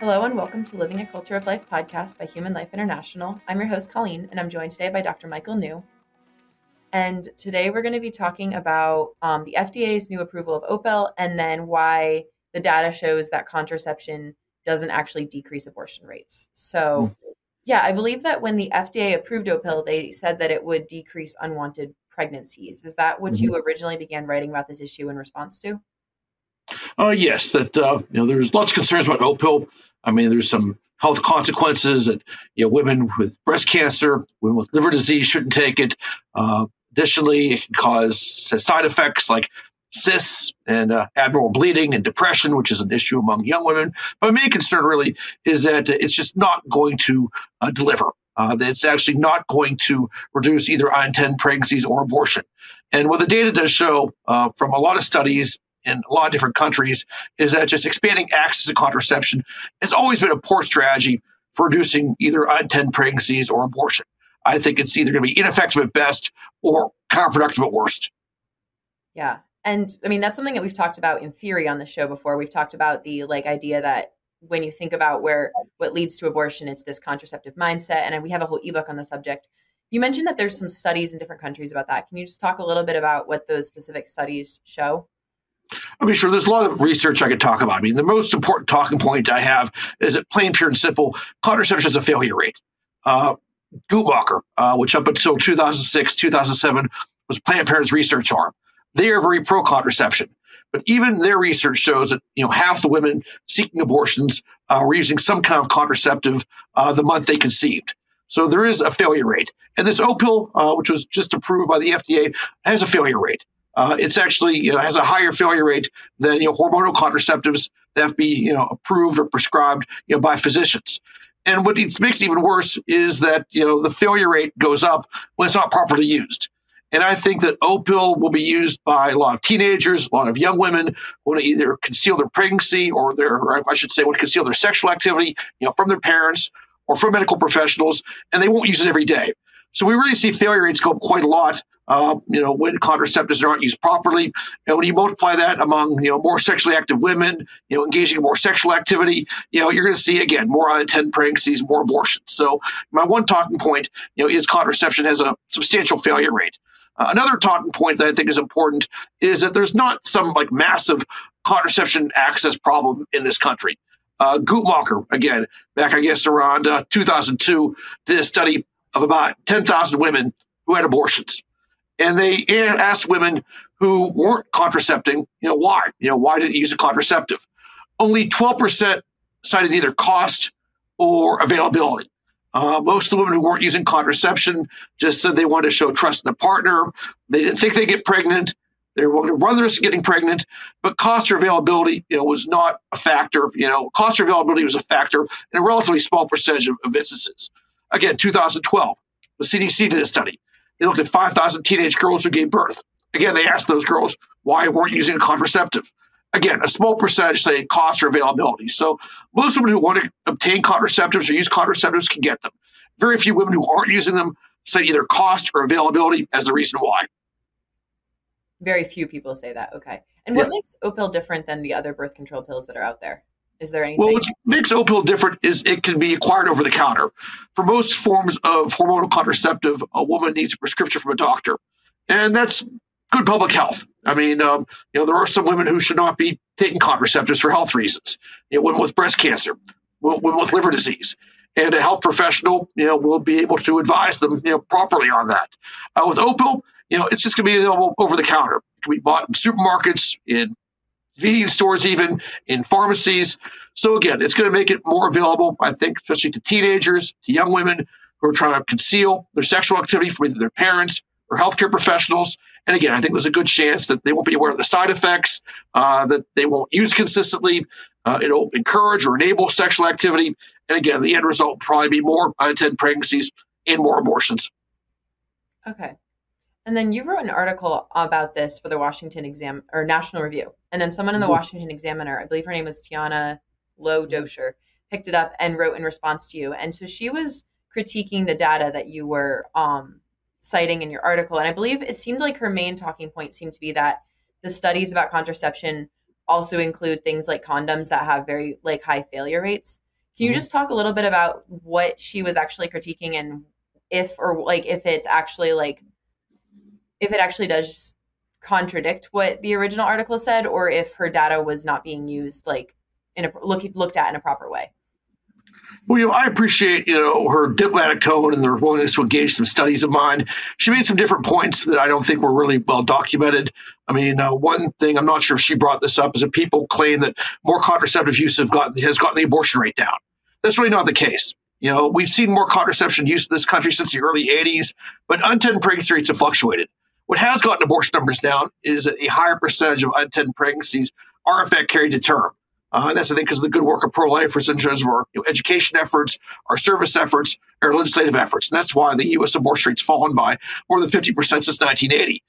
Hello and welcome to Living a Culture of Life podcast by Human Life International. I'm your host, Colleen, and I'm joined today by Dr. Michael New. And today we're going to be talking about um, the FDA's new approval of Opill and then why the data shows that contraception doesn't actually decrease abortion rates. So, mm. yeah, I believe that when the FDA approved Opill, they said that it would decrease unwanted pregnancies. Is that what mm-hmm. you originally began writing about this issue in response to? Uh, yes, that uh, you know there's lots of concerns about Opill. I mean, there's some health consequences that you know women with breast cancer, women with liver disease shouldn't take it. Uh, additionally, it can cause side effects like cysts and uh, abnormal bleeding and depression, which is an issue among young women. My main concern really is that it's just not going to uh, deliver. Uh, it's actually not going to reduce either unintended pregnancies or abortion. And what the data does show uh, from a lot of studies in a lot of different countries is that just expanding access to contraception has always been a poor strategy for reducing either unintended pregnancies or abortion. I think it's either going to be ineffective at best or counterproductive at worst. Yeah. And I mean, that's something that we've talked about in theory on the show before. We've talked about the like idea that when you think about where what leads to abortion, it's this contraceptive mindset. And we have a whole ebook on the subject. You mentioned that there's some studies in different countries about that. Can you just talk a little bit about what those specific studies show? I mean, sure, there's a lot of research I could talk about. I mean, the most important talking point I have is that plain, pure, and simple, contraception has a failure rate. Uh, Guttmacher, uh, which up until 2006, 2007 was Planned Parenthood's research arm, they are very pro contraception. But even their research shows that you know half the women seeking abortions uh, were using some kind of contraceptive uh, the month they conceived. So there is a failure rate, and this Opill, uh, which was just approved by the FDA, has a failure rate uh, it's actually you know has a higher failure rate than you know hormonal contraceptives that have to be you know approved or prescribed you know by physicians. And what it makes even worse is that you know the failure rate goes up when it's not properly used. And I think that Opill will be used by a lot of teenagers, a lot of young women who want to either conceal their pregnancy or their, or I should say, want to conceal their sexual activity, you know, from their parents or from medical professionals, and they won't use it every day. So we really see failure rates go up quite a lot. Uh, you know, when contraceptives are not used properly, and when you multiply that among you know more sexually active women, you know, engaging in more sexual activity, you know, you're going to see again more unintended pregnancies, more abortions. So my one talking point, you know, is contraception has a substantial failure rate. Uh, another talking point that I think is important is that there's not some like massive contraception access problem in this country. Uh, Guttmacher, again, back I guess around uh, 2002, did a study of about 10,000 women who had abortions. And they asked women who weren't contracepting, you know, why? You know, why did you use a contraceptive? Only 12% cited either cost or availability. Uh, most of the women who weren't using contraception just said they wanted to show trust in a partner. They didn't think they'd get pregnant. They were willing to run the risk of getting pregnant, but cost or availability, you know, was not a factor. You know, cost or availability was a factor in a relatively small percentage of, of instances. Again, 2012, the CDC did a study. They looked at 5,000 teenage girls who gave birth. Again, they asked those girls why weren't using a contraceptive. Again, a small percentage say cost or availability. So most women who want to obtain contraceptives or use contraceptives can get them. Very few women who aren't using them say either cost or availability as the reason why. Very few people say that. Okay. And what yeah. makes Opill different than the other birth control pills that are out there? Is there anything? Well, what makes Opill different is it can be acquired over the counter. For most forms of hormonal contraceptive, a woman needs a prescription from a doctor, and that's good public health. I mean, um, you know, there are some women who should not be taking contraceptives for health reasons. You know, women with breast cancer, women with liver disease, and a health professional, you know, will be able to advise them, you know, properly on that. Uh, with Opill, you know, it's just going to be available over the counter. It can be bought in supermarkets, in convenience stores, even in pharmacies. So again, it's going to make it more available, I think, especially to teenagers, to young women who are trying to conceal their sexual activity from either their parents or healthcare professionals. And again, I think there's a good chance that they won't be aware of the side effects, uh, that they won't use consistently. Uh, it'll encourage or enable sexual activity. And again, the end result will probably be more unintended pregnancies and more abortions. Okay. And then you wrote an article about this for the Washington Exam or National Review. And then someone in the mm-hmm. Washington Examiner, I believe her name was Tiana Lowe mm-hmm. Doescher, picked it up and wrote in response to you. And so she was critiquing the data that you were um, citing in your article. And I believe it seemed like her main talking point seemed to be that the studies about contraception also include things like condoms that have very like high failure rates. Can you mm-hmm. just talk a little bit about what she was actually critiquing and if or like if it's actually like if it actually does contradict what the original article said or if her data was not being used like in a look, looked at in a proper way? Well, you know, I appreciate, you know, her diplomatic tone and their willingness to engage some studies of mine. She made some different points that I don't think were really well documented. I mean, uh, one thing I'm not sure if she brought this up is that people claim that more contraceptive use have got, has gotten the abortion rate down. That's really not the case. You know, we've seen more contraception use in this country since the early 80s, but unintended pregnancy rates have fluctuated. What has gotten abortion numbers down is that a higher percentage of unintended pregnancies are in fact carried to term. Uh, and that's, I think, because of the good work of pro-lifers in terms of our you know, education efforts, our service efforts, our legislative efforts. And that's why the U.S. abortion rate's fallen by more than 50% since 1980.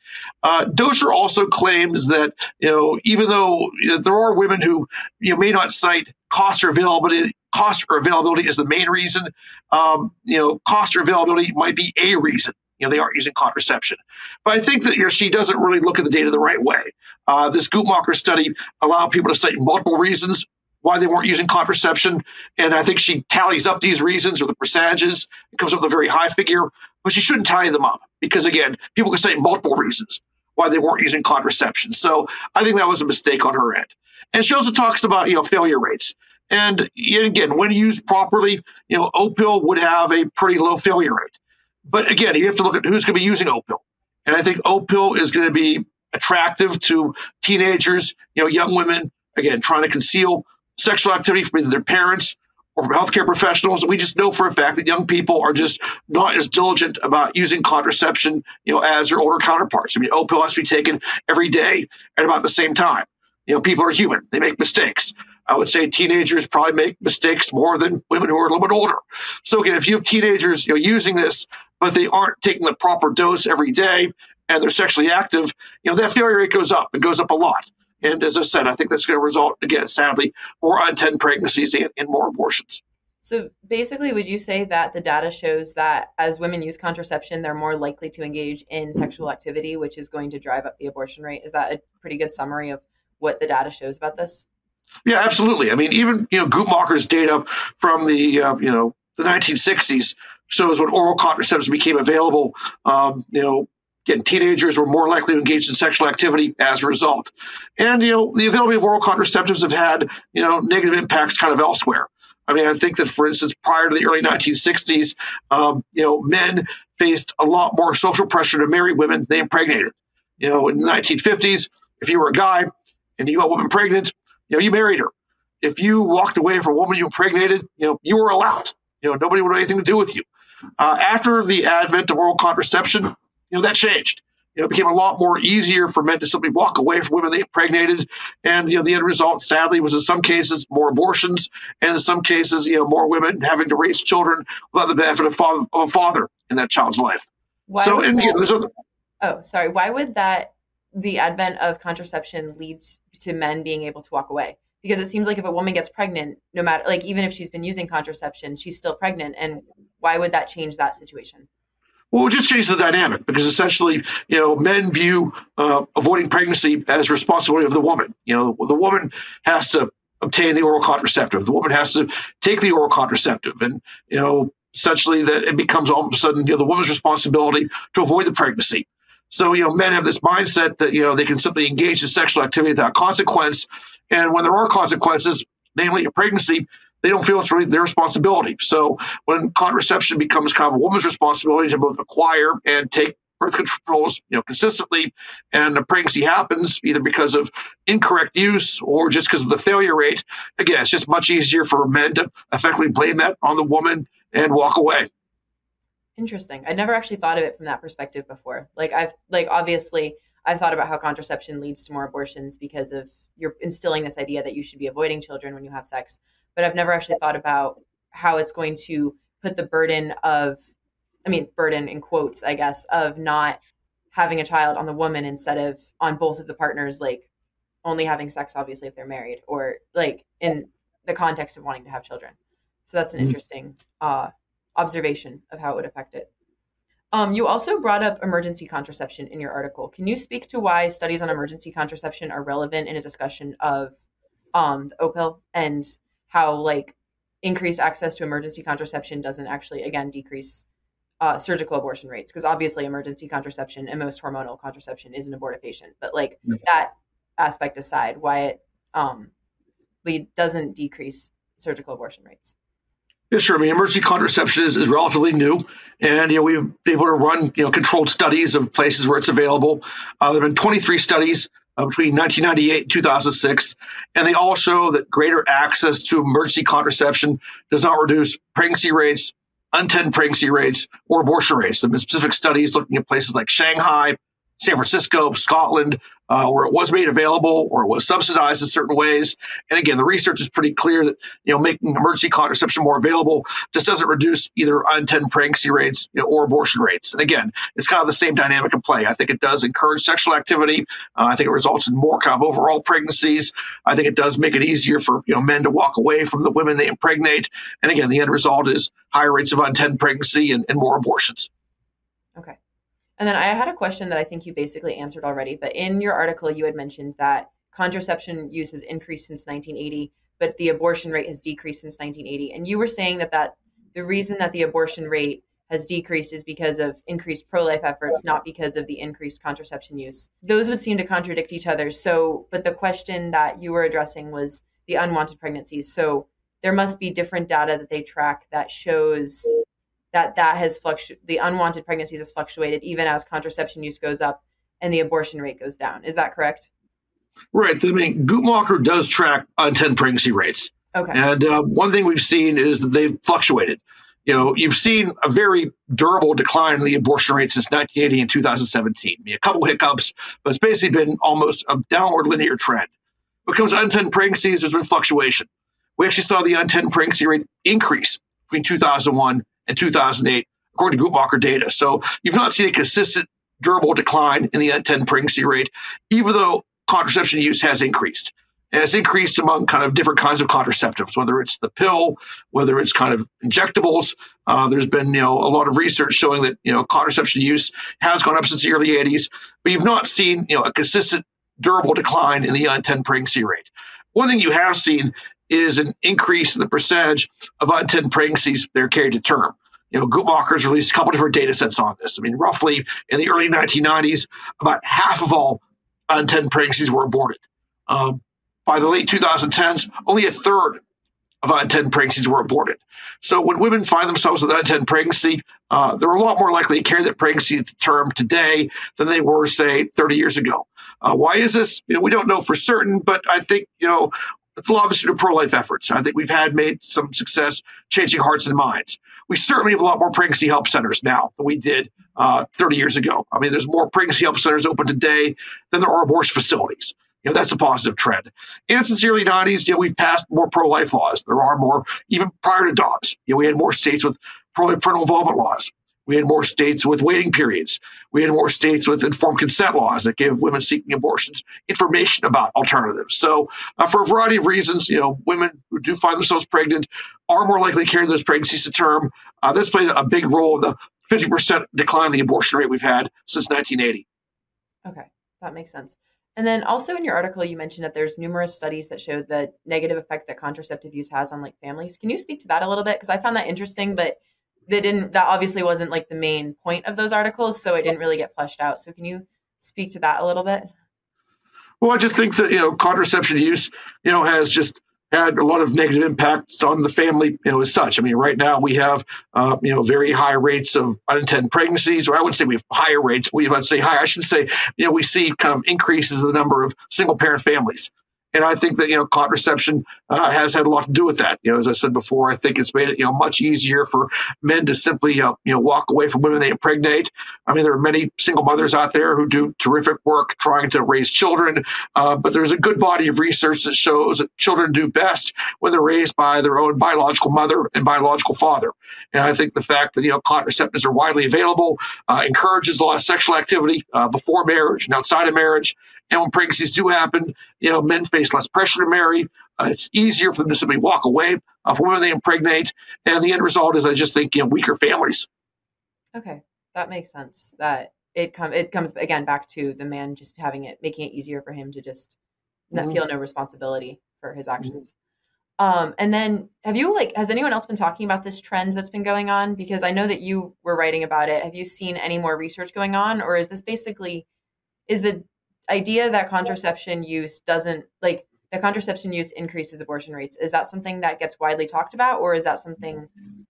Uh, Doescher also claims that, you know, even though you know, there are women who you know, may not cite cost or availability, cost or availability is the main reason. Um, you know, cost or availability might be a reason you know they aren't using contraception. But i think that you know, she doesn't really look at the data the right way. Uh, this guttmacher study allowed people to cite multiple reasons why they weren't using contraception and i think she tallies up these reasons or the percentages. And comes up with a very high figure but she shouldn't tally them up because again people can cite multiple reasons why they weren't using contraception. So i think that was a mistake on her end. And she also talks about you know failure rates. And again, when used properly, you know, Opill would have a pretty low failure rate. But again, you have to look at who's going to be using Opill. And I think Opill is going to be attractive to teenagers, you know, young women, again, trying to conceal sexual activity from either their parents or from healthcare professionals. We just know for a fact that young people are just not as diligent about using contraception, you know, as their older counterparts. I mean, Opill has to be taken every day at about the same time. You know, people are human; they make mistakes. I would say teenagers probably make mistakes more than women who are a little bit older. So again, if you have teenagers you know, using this, but they aren't taking the proper dose every day and they're sexually active, you know, that failure rate goes up. It goes up a lot. And as I said, I think that's going to result, again, sadly, more unintended pregnancies and, and more abortions. So basically, would you say that the data shows that as women use contraception, they're more likely to engage in sexual activity, which is going to drive up the abortion rate? Is that a pretty good summary of what the data shows about this? Yeah, absolutely. I mean, even you know, Guttmacher's data from the uh, you know the 1960s shows when oral contraceptives became available. Um, you know, again, teenagers were more likely to engage in sexual activity as a result. And you know, the availability of oral contraceptives have had you know negative impacts kind of elsewhere. I mean, I think that, for instance, prior to the early 1960s, um, you know, men faced a lot more social pressure to marry women they impregnated. You know, in the 1950s, if you were a guy and you got a woman pregnant, you know, you married her. If you walked away from a woman you impregnated, you know, you were allowed. You know, nobody would have anything to do with you. Uh, after the advent of oral contraception, you know, that changed. You know, it became a lot more easier for men to simply walk away from women they impregnated. And, you know, the end result, sadly, was in some cases more abortions, and in some cases, you know, more women having to raise children without the benefit of, father, of a father in that child's life. Why so, and again, there's other. Oh, sorry. Why would that, the advent of contraception leads to men being able to walk away because it seems like if a woman gets pregnant no matter like even if she's been using contraception she's still pregnant and why would that change that situation well, it just changes the dynamic because essentially, you know, men view uh, avoiding pregnancy as responsibility of the woman. You know, the woman has to obtain the oral contraceptive. The woman has to take the oral contraceptive, and you know, essentially, that it becomes all of a sudden, you know, the woman's responsibility to avoid the pregnancy. So, you know, men have this mindset that, you know, they can simply engage in sexual activity without consequence. And when there are consequences, namely a pregnancy, they don't feel it's really their responsibility. So when contraception becomes kind of a woman's responsibility to both acquire and take birth controls, you know, consistently, and a pregnancy happens either because of incorrect use or just because of the failure rate, again, it's just much easier for men to effectively blame that on the woman and walk away. Interesting. I never actually thought of it from that perspective before. Like I've like obviously I've thought about how contraception leads to more abortions because of you're instilling this idea that you should be avoiding children when you have sex. But I've never actually thought about how it's going to put the burden of I mean burden in quotes, I guess, of not having a child on the woman instead of on both of the partners like only having sex obviously if they're married or like in the context of wanting to have children. So that's an mm-hmm. interesting uh observation of how it would affect it. Um, you also brought up emergency contraception in your article. Can you speak to why studies on emergency contraception are relevant in a discussion of um, the Opill and how, like, increased access to emergency contraception doesn't actually again decrease uh, surgical abortion rates because obviously emergency contraception and most hormonal contraception is an abortifacient but like mm-hmm. that aspect aside why it um lead doesn't decrease surgical abortion rates yeah, sure. I mean, emergency contraception is, is relatively new, and you know we've been able to run you know controlled studies of places where it's available. Uh, there have been 23 studies uh, between 1998 and 2006, and they all show that greater access to emergency contraception does not reduce pregnancy rates, unintended pregnancy rates, or abortion rates. There have been specific studies looking at places like Shanghai, San Francisco, Scotland, uh, where it was made available or it was subsidized in certain ways. And again, the research is pretty clear that you know making emergency contraception more available just doesn't reduce either unintended pregnancy rates you know, or abortion rates. And again, it's kind of the same dynamic in play. I think it does encourage sexual activity. Uh, I think it results in more kind of overall pregnancies. I think it does make it easier for you know men to walk away from the women they impregnate. And again, the end result is higher rates of unintended pregnancy and, and more abortions. Okay. And then I had a question that I think you basically answered already, but in your article, you had mentioned that contraception use has increased since 1980, but the abortion rate has decreased since 1980. And you were saying that, that the reason that the abortion rate has decreased is because of increased pro life efforts, not because of the increased contraception use. Those would seem to contradict each other. So, but the question that you were addressing was the unwanted pregnancies. So, there must be different data that they track that shows that that has fluctuated the unwanted pregnancies has fluctuated even as contraception use goes up and the abortion rate goes down. Is that correct? Right. I mean guttmacher does track unintended pregnancy rates. Okay. And uh, one thing we've seen is that they've fluctuated. You know you've seen a very durable decline in the abortion rate since 1980 and 2017 I mean, a couple hiccups but it's basically been almost a downward linear trend. When it comes to unintended pregnancies there's been fluctuation. We actually saw the unintended pregnancy rate increase between 2001 and 2008, according to Guttmacher data. So you've not seen a consistent, durable decline in the unintended pregnancy rate, even though contraception use has increased. It's increased among kind of different kinds of contraceptives, whether it's the pill, whether it's kind of injectables. Uh, there's been, you know, a lot of research showing that, you know, contraception use has gone up since the early 80s, but you've not seen, you know, a consistent, durable decline in the unintended pregnancy rate. One thing you have seen is an increase in the percentage of unintended pregnancies that are carried to term. You know, Guttmacher's released a couple different data sets on this. I mean, roughly in the early 1990s, about half of all unintended pregnancies were aborted. Um, by the late 2010s, only a third of unintended pregnancies were aborted. So when women find themselves with unintended pregnancy, uh, they're a lot more likely to carry that pregnancy to term today than they were, say, 30 years ago. Uh, why is this? You know, we don't know for certain, but I think you know a lot of pro-life efforts. I think we've had made some success changing hearts and minds. We certainly have a lot more pregnancy help centers now than we did uh, 30 years ago. I mean, there's more pregnancy help centers open today than there are abortion facilities. You know, that's a positive trend. And since the early 90s, you know, we've passed more pro-life laws. There are more, even prior to Dobbs. You know, we had more states with pro-life parental involvement laws. We had more states with waiting periods. We had more states with informed consent laws that gave women seeking abortions information about alternatives. So, uh, for a variety of reasons, you know, women who do find themselves pregnant are more likely to carry those pregnancies to term. Uh, this played a big role in the 50% decline in the abortion rate we've had since 1980. Okay, that makes sense. And then also in your article, you mentioned that there's numerous studies that show the negative effect that contraceptive use has on like families. Can you speak to that a little bit? Because I found that interesting, but they didn't that obviously wasn't like the main point of those articles so it didn't really get fleshed out. So can you speak to that a little bit? Well i just think that you know contraception use you know has just had a lot of negative impacts on the family you know as such. I mean right now we have uh, you know very high rates of unintended pregnancies or i wouldn't say we have higher rates we I'd say high i should say you know we see kind of increases in the number of single parent families and I think that, you know, contraception uh, has had a lot to do with that. You know, as I said before, I think it's made it, you know, much easier for men to simply, uh, you know, walk away from women they impregnate. I mean, there are many single mothers out there who do terrific work trying to raise children, uh, but there's a good body of research that shows that children do best when they're raised by their own biological mother and biological father. And I think the fact that, you know, contraceptives are widely available uh, encourages a lot of sexual activity uh, before marriage and outside of marriage. And when pregnancies do happen, you know, men face less pressure to marry. Uh, it's easier for them to simply walk away uh, from women they impregnate. And the end result is, I just think, you know, weaker families. Okay, that makes sense. That it come it comes again back to the man just having it, making it easier for him to just mm-hmm. feel no responsibility for his mm-hmm. actions. Um, and then have you like has anyone else been talking about this trend that's been going on? Because I know that you were writing about it. Have you seen any more research going on, or is this basically is the idea that contraception use doesn't like the contraception use increases abortion rates? Is that something that gets widely talked about, or is that something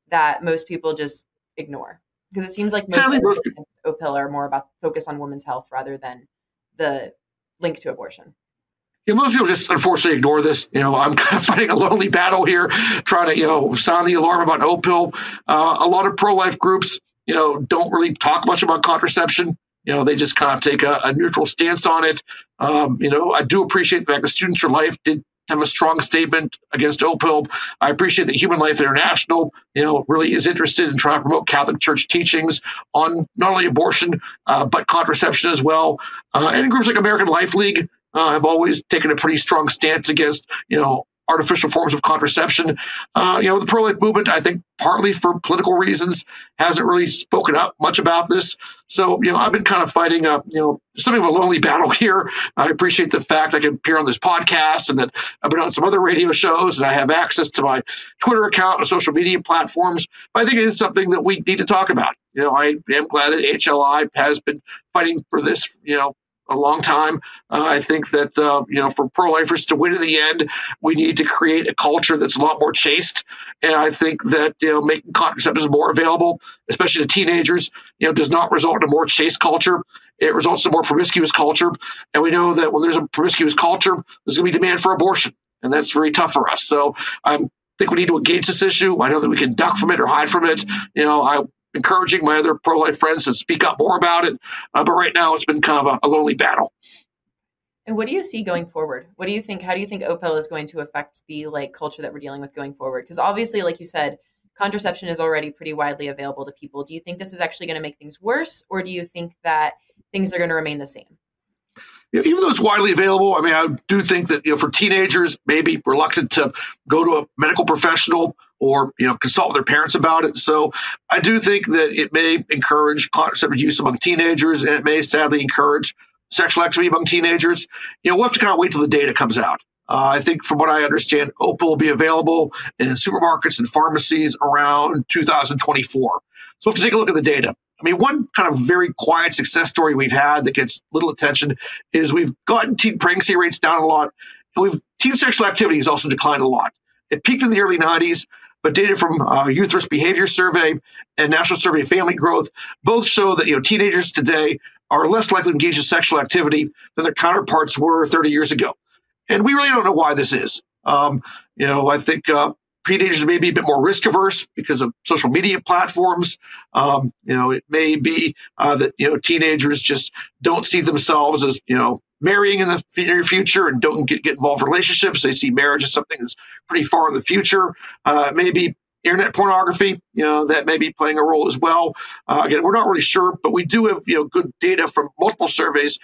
that most people just ignore? Because it seems like most Sadly, most OPIL are more about focus on women's health rather than the link to abortion. Yeah, most people just unfortunately ignore this. You know, I'm kind of fighting a lonely battle here, trying to, you know, sound the alarm about Opill. Uh, a lot of pro life groups, you know, don't really talk much about contraception. You know, they just kind of take a, a neutral stance on it. Um, you know, I do appreciate the fact that Students for Life did have a strong statement against Opill. I appreciate that Human Life International, you know, really is interested in trying to promote Catholic Church teachings on not only abortion uh, but contraception as well. Uh, and groups like American Life League uh, have always taken a pretty strong stance against, you know, artificial forms of contraception. Uh, you know, the pro life movement, I think, partly for political reasons, hasn't really spoken up much about this. So, you know, I've been kind of fighting a, you know, something of a lonely battle here. I appreciate the fact I can appear on this podcast and that I've been on some other radio shows and I have access to my Twitter account and social media platforms. But I think it is something that we need to talk about. You know, I am glad that HLI has been fighting for this, you know, a long time. Uh, I think that uh, you know, for pro-lifers to win in the end, we need to create a culture that's a lot more chaste. And I think that you know, making contraceptives more available, especially to teenagers, you know, does not result in a more chaste culture. It results in a more promiscuous culture. And we know that when there's a promiscuous culture, there's going to be demand for abortion, and that's very tough for us. So I'm think we need to engage this issue. I know that we can duck from it or hide from it. You know, I encouraging my other pro life friends to speak up more about it. Uh, but right now, it's been kind of a, a, lonely battle. And what do you see going forward? What do you think? How do you think Opill is going to affect the like culture that we're dealing with going forward? Because obviously, like you said, contraception is already pretty widely available to people. Do you think this is actually going to make things worse, or do you think that things are going to remain the same? even though it's widely available, I mean, I do think that you know, for teenagers, maybe reluctant to go to a medical professional or you know consult with their parents about it. So I do think that it may encourage contraceptive use among teenagers, and it may sadly encourage sexual activity among teenagers. You know, we'll have to kind of wait till the data comes out. Uh, I think, from what I understand, Opill will be available in supermarkets and pharmacies around 2024. So we'll have to take a look at the data. I mean, one kind of very quiet success story we've had that gets little attention is we've gotten teen pregnancy rates down a lot, and we've teen sexual activity has also declined a lot. It peaked in the early 90s, but data from uh, Youth Risk Behavior Survey and National Survey of Family Growth both show that you know teenagers today are less likely to engage in sexual activity than their counterparts were 30 years ago, and we really don't know why this is. Um, you know, I think uh, teenagers may be a bit more risk averse because of social media platforms. Um, you know, it may be uh, that you know teenagers just don't see themselves as you know marrying in the near future and don't get, get involved in relationships. They see marriage as something that's pretty far in the future. Uh, maybe internet pornography, you know, that may be playing a role as well. Uh, again, we're not really sure, but we do have you know good data from multiple surveys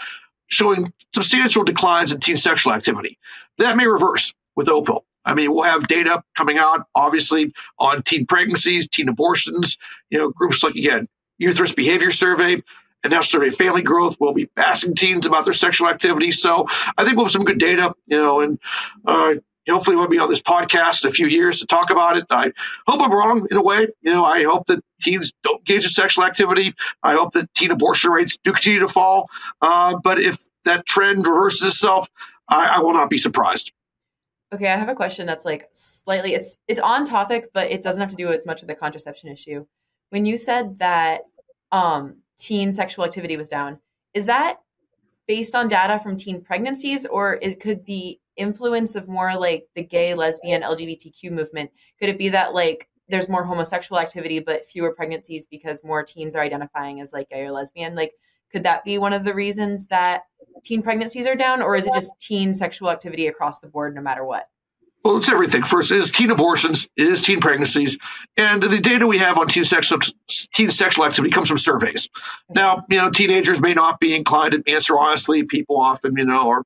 showing substantial declines in teen sexual activity. That may reverse with Opill. I mean, we'll have data coming out, obviously, on teen pregnancies, teen abortions. You know, groups like again, Youth Risk Behavior Survey and Survey Family Growth We'll be asking teens about their sexual activity. So I think we'll have some good data. You know, and uh, hopefully we'll be on this podcast in a few years to talk about it. I hope I'm wrong in a way. You know, I hope that teens don't engage in sexual activity. I hope that teen abortion rates do continue to fall. Uh, but if that trend reverses itself, I, I will not be surprised. Okay, I have a question that's like slightly it's it's on topic, but it doesn't have to do as much with the contraception issue. When you said that um, teen sexual activity was down, is that based on data from teen pregnancies, or it could the influence of more like the gay, lesbian, LGBTQ movement? Could it be that like there's more homosexual activity but fewer pregnancies because more teens are identifying as like gay or lesbian? Like, could that be one of the reasons that teen pregnancies are down, or is it just teen sexual activity across the board, no matter what? Well, it's everything. First, is teen abortions, is teen pregnancies, and the data we have on teen sexual teen sexual activity comes from surveys. Now, you know, teenagers may not be inclined to answer honestly. People often, you know, are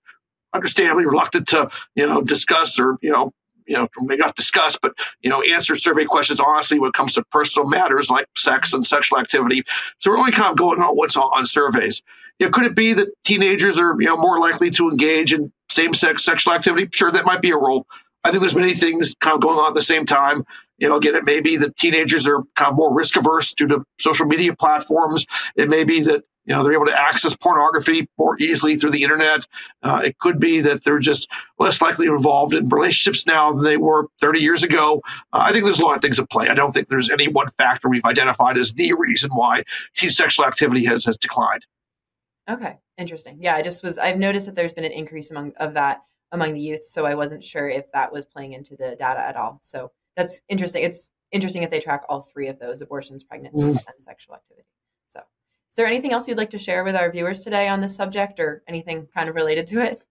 understandably reluctant to, you know, discuss or, you know, you know, maybe not discuss, but you know, answer survey questions honestly when it comes to personal matters like sex and sexual activity. So we're only kind of going on what's on, on surveys. You know, could it be that teenagers are you know more likely to engage in same-sex sexual activity? Sure, that might be a role. I think there's many things kind of going on at the same time. You know, again, it may be that teenagers are kind of more risk averse due to social media platforms. It may be that you know they're able to access pornography more easily through the internet. Uh, it could be that they're just less likely involved in relationships now than they were 30 years ago. Uh, I think there's a lot of things at play. I don't think there's any one factor we've identified as the reason why teen sexual activity has has declined. Okay, interesting. Yeah, I just was I've noticed that there's been an increase among of that among the youth, so I wasn't sure if that was playing into the data at all. So that's interesting. It's interesting if they track all three of those abortions, pregnancy, mm. and sexual activity. So, is there anything else you'd like to share with our viewers today on this subject or anything kind of related to it?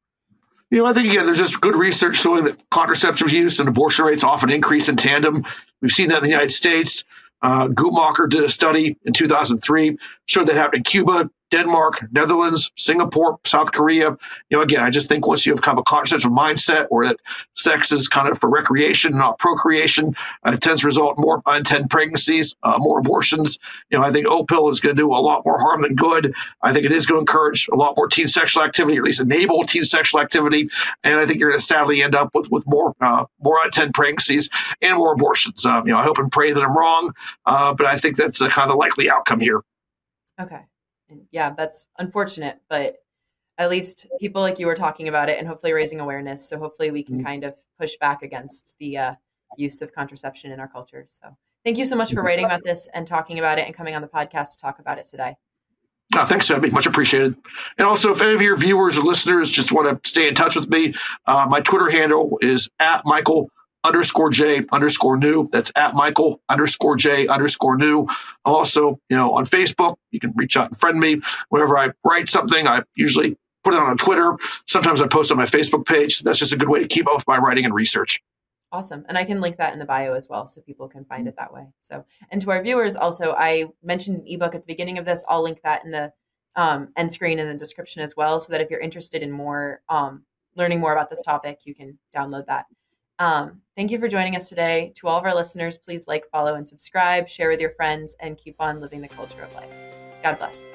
You know, I think again, there's just good research showing that contraceptive use and abortion rates often increase in tandem. We've seen that in the United States. Uh, Guttmacher did a study in 2003, showed that happened in Cuba, Denmark, Netherlands, Singapore, South Korea. You know, again, I just think once you have kind of a contraceptive mindset or that sex is kind of for recreation, not procreation, uh, tends to result in more unintended pregnancies, uh, more abortions. You know, I think Opill is going to do a lot more harm than good. I think it is going to encourage a lot more teen sexual activity, or at least enable teen sexual activity. And I think you're going to sadly end up with with more uh, more unintended pregnancies and more abortions. Um, you know, I hope and pray that I'm wrong, uh, but I think that's kind of likely outcome here. Okay and yeah, that's unfortunate, but at least people like you are talking about it and hopefully raising awareness. So hopefully we can mm-hmm. kind of push back against the uh, use of contraception in our culture. So thank you so much for writing about this and talking about it and coming on the podcast to talk about it today. Thanks, Abby. Much appreciated. And also, if any of your viewers or listeners just want to stay in touch with me, uh, my Twitter handle is at Michael underscore J underscore new. That's at Michael underscore J underscore new. I'm also, you know, on Facebook. You can reach out and friend me. Whenever I write something, I usually put it on Twitter. Sometimes I post on my Facebook page. That's just a good way to keep up with my writing and research. Awesome. And I can link that in the bio as well so people can find it that way. So, and to our viewers also, I mentioned an ebook at the beginning of this. I'll link that in the um, end screen in the description as well so that if you're interested in more, um, learning more about this topic, you can download that. Um, thank you for joining us today. To all of our listeners, please like, follow, and subscribe, share with your friends, and keep on living the culture of life. God bless.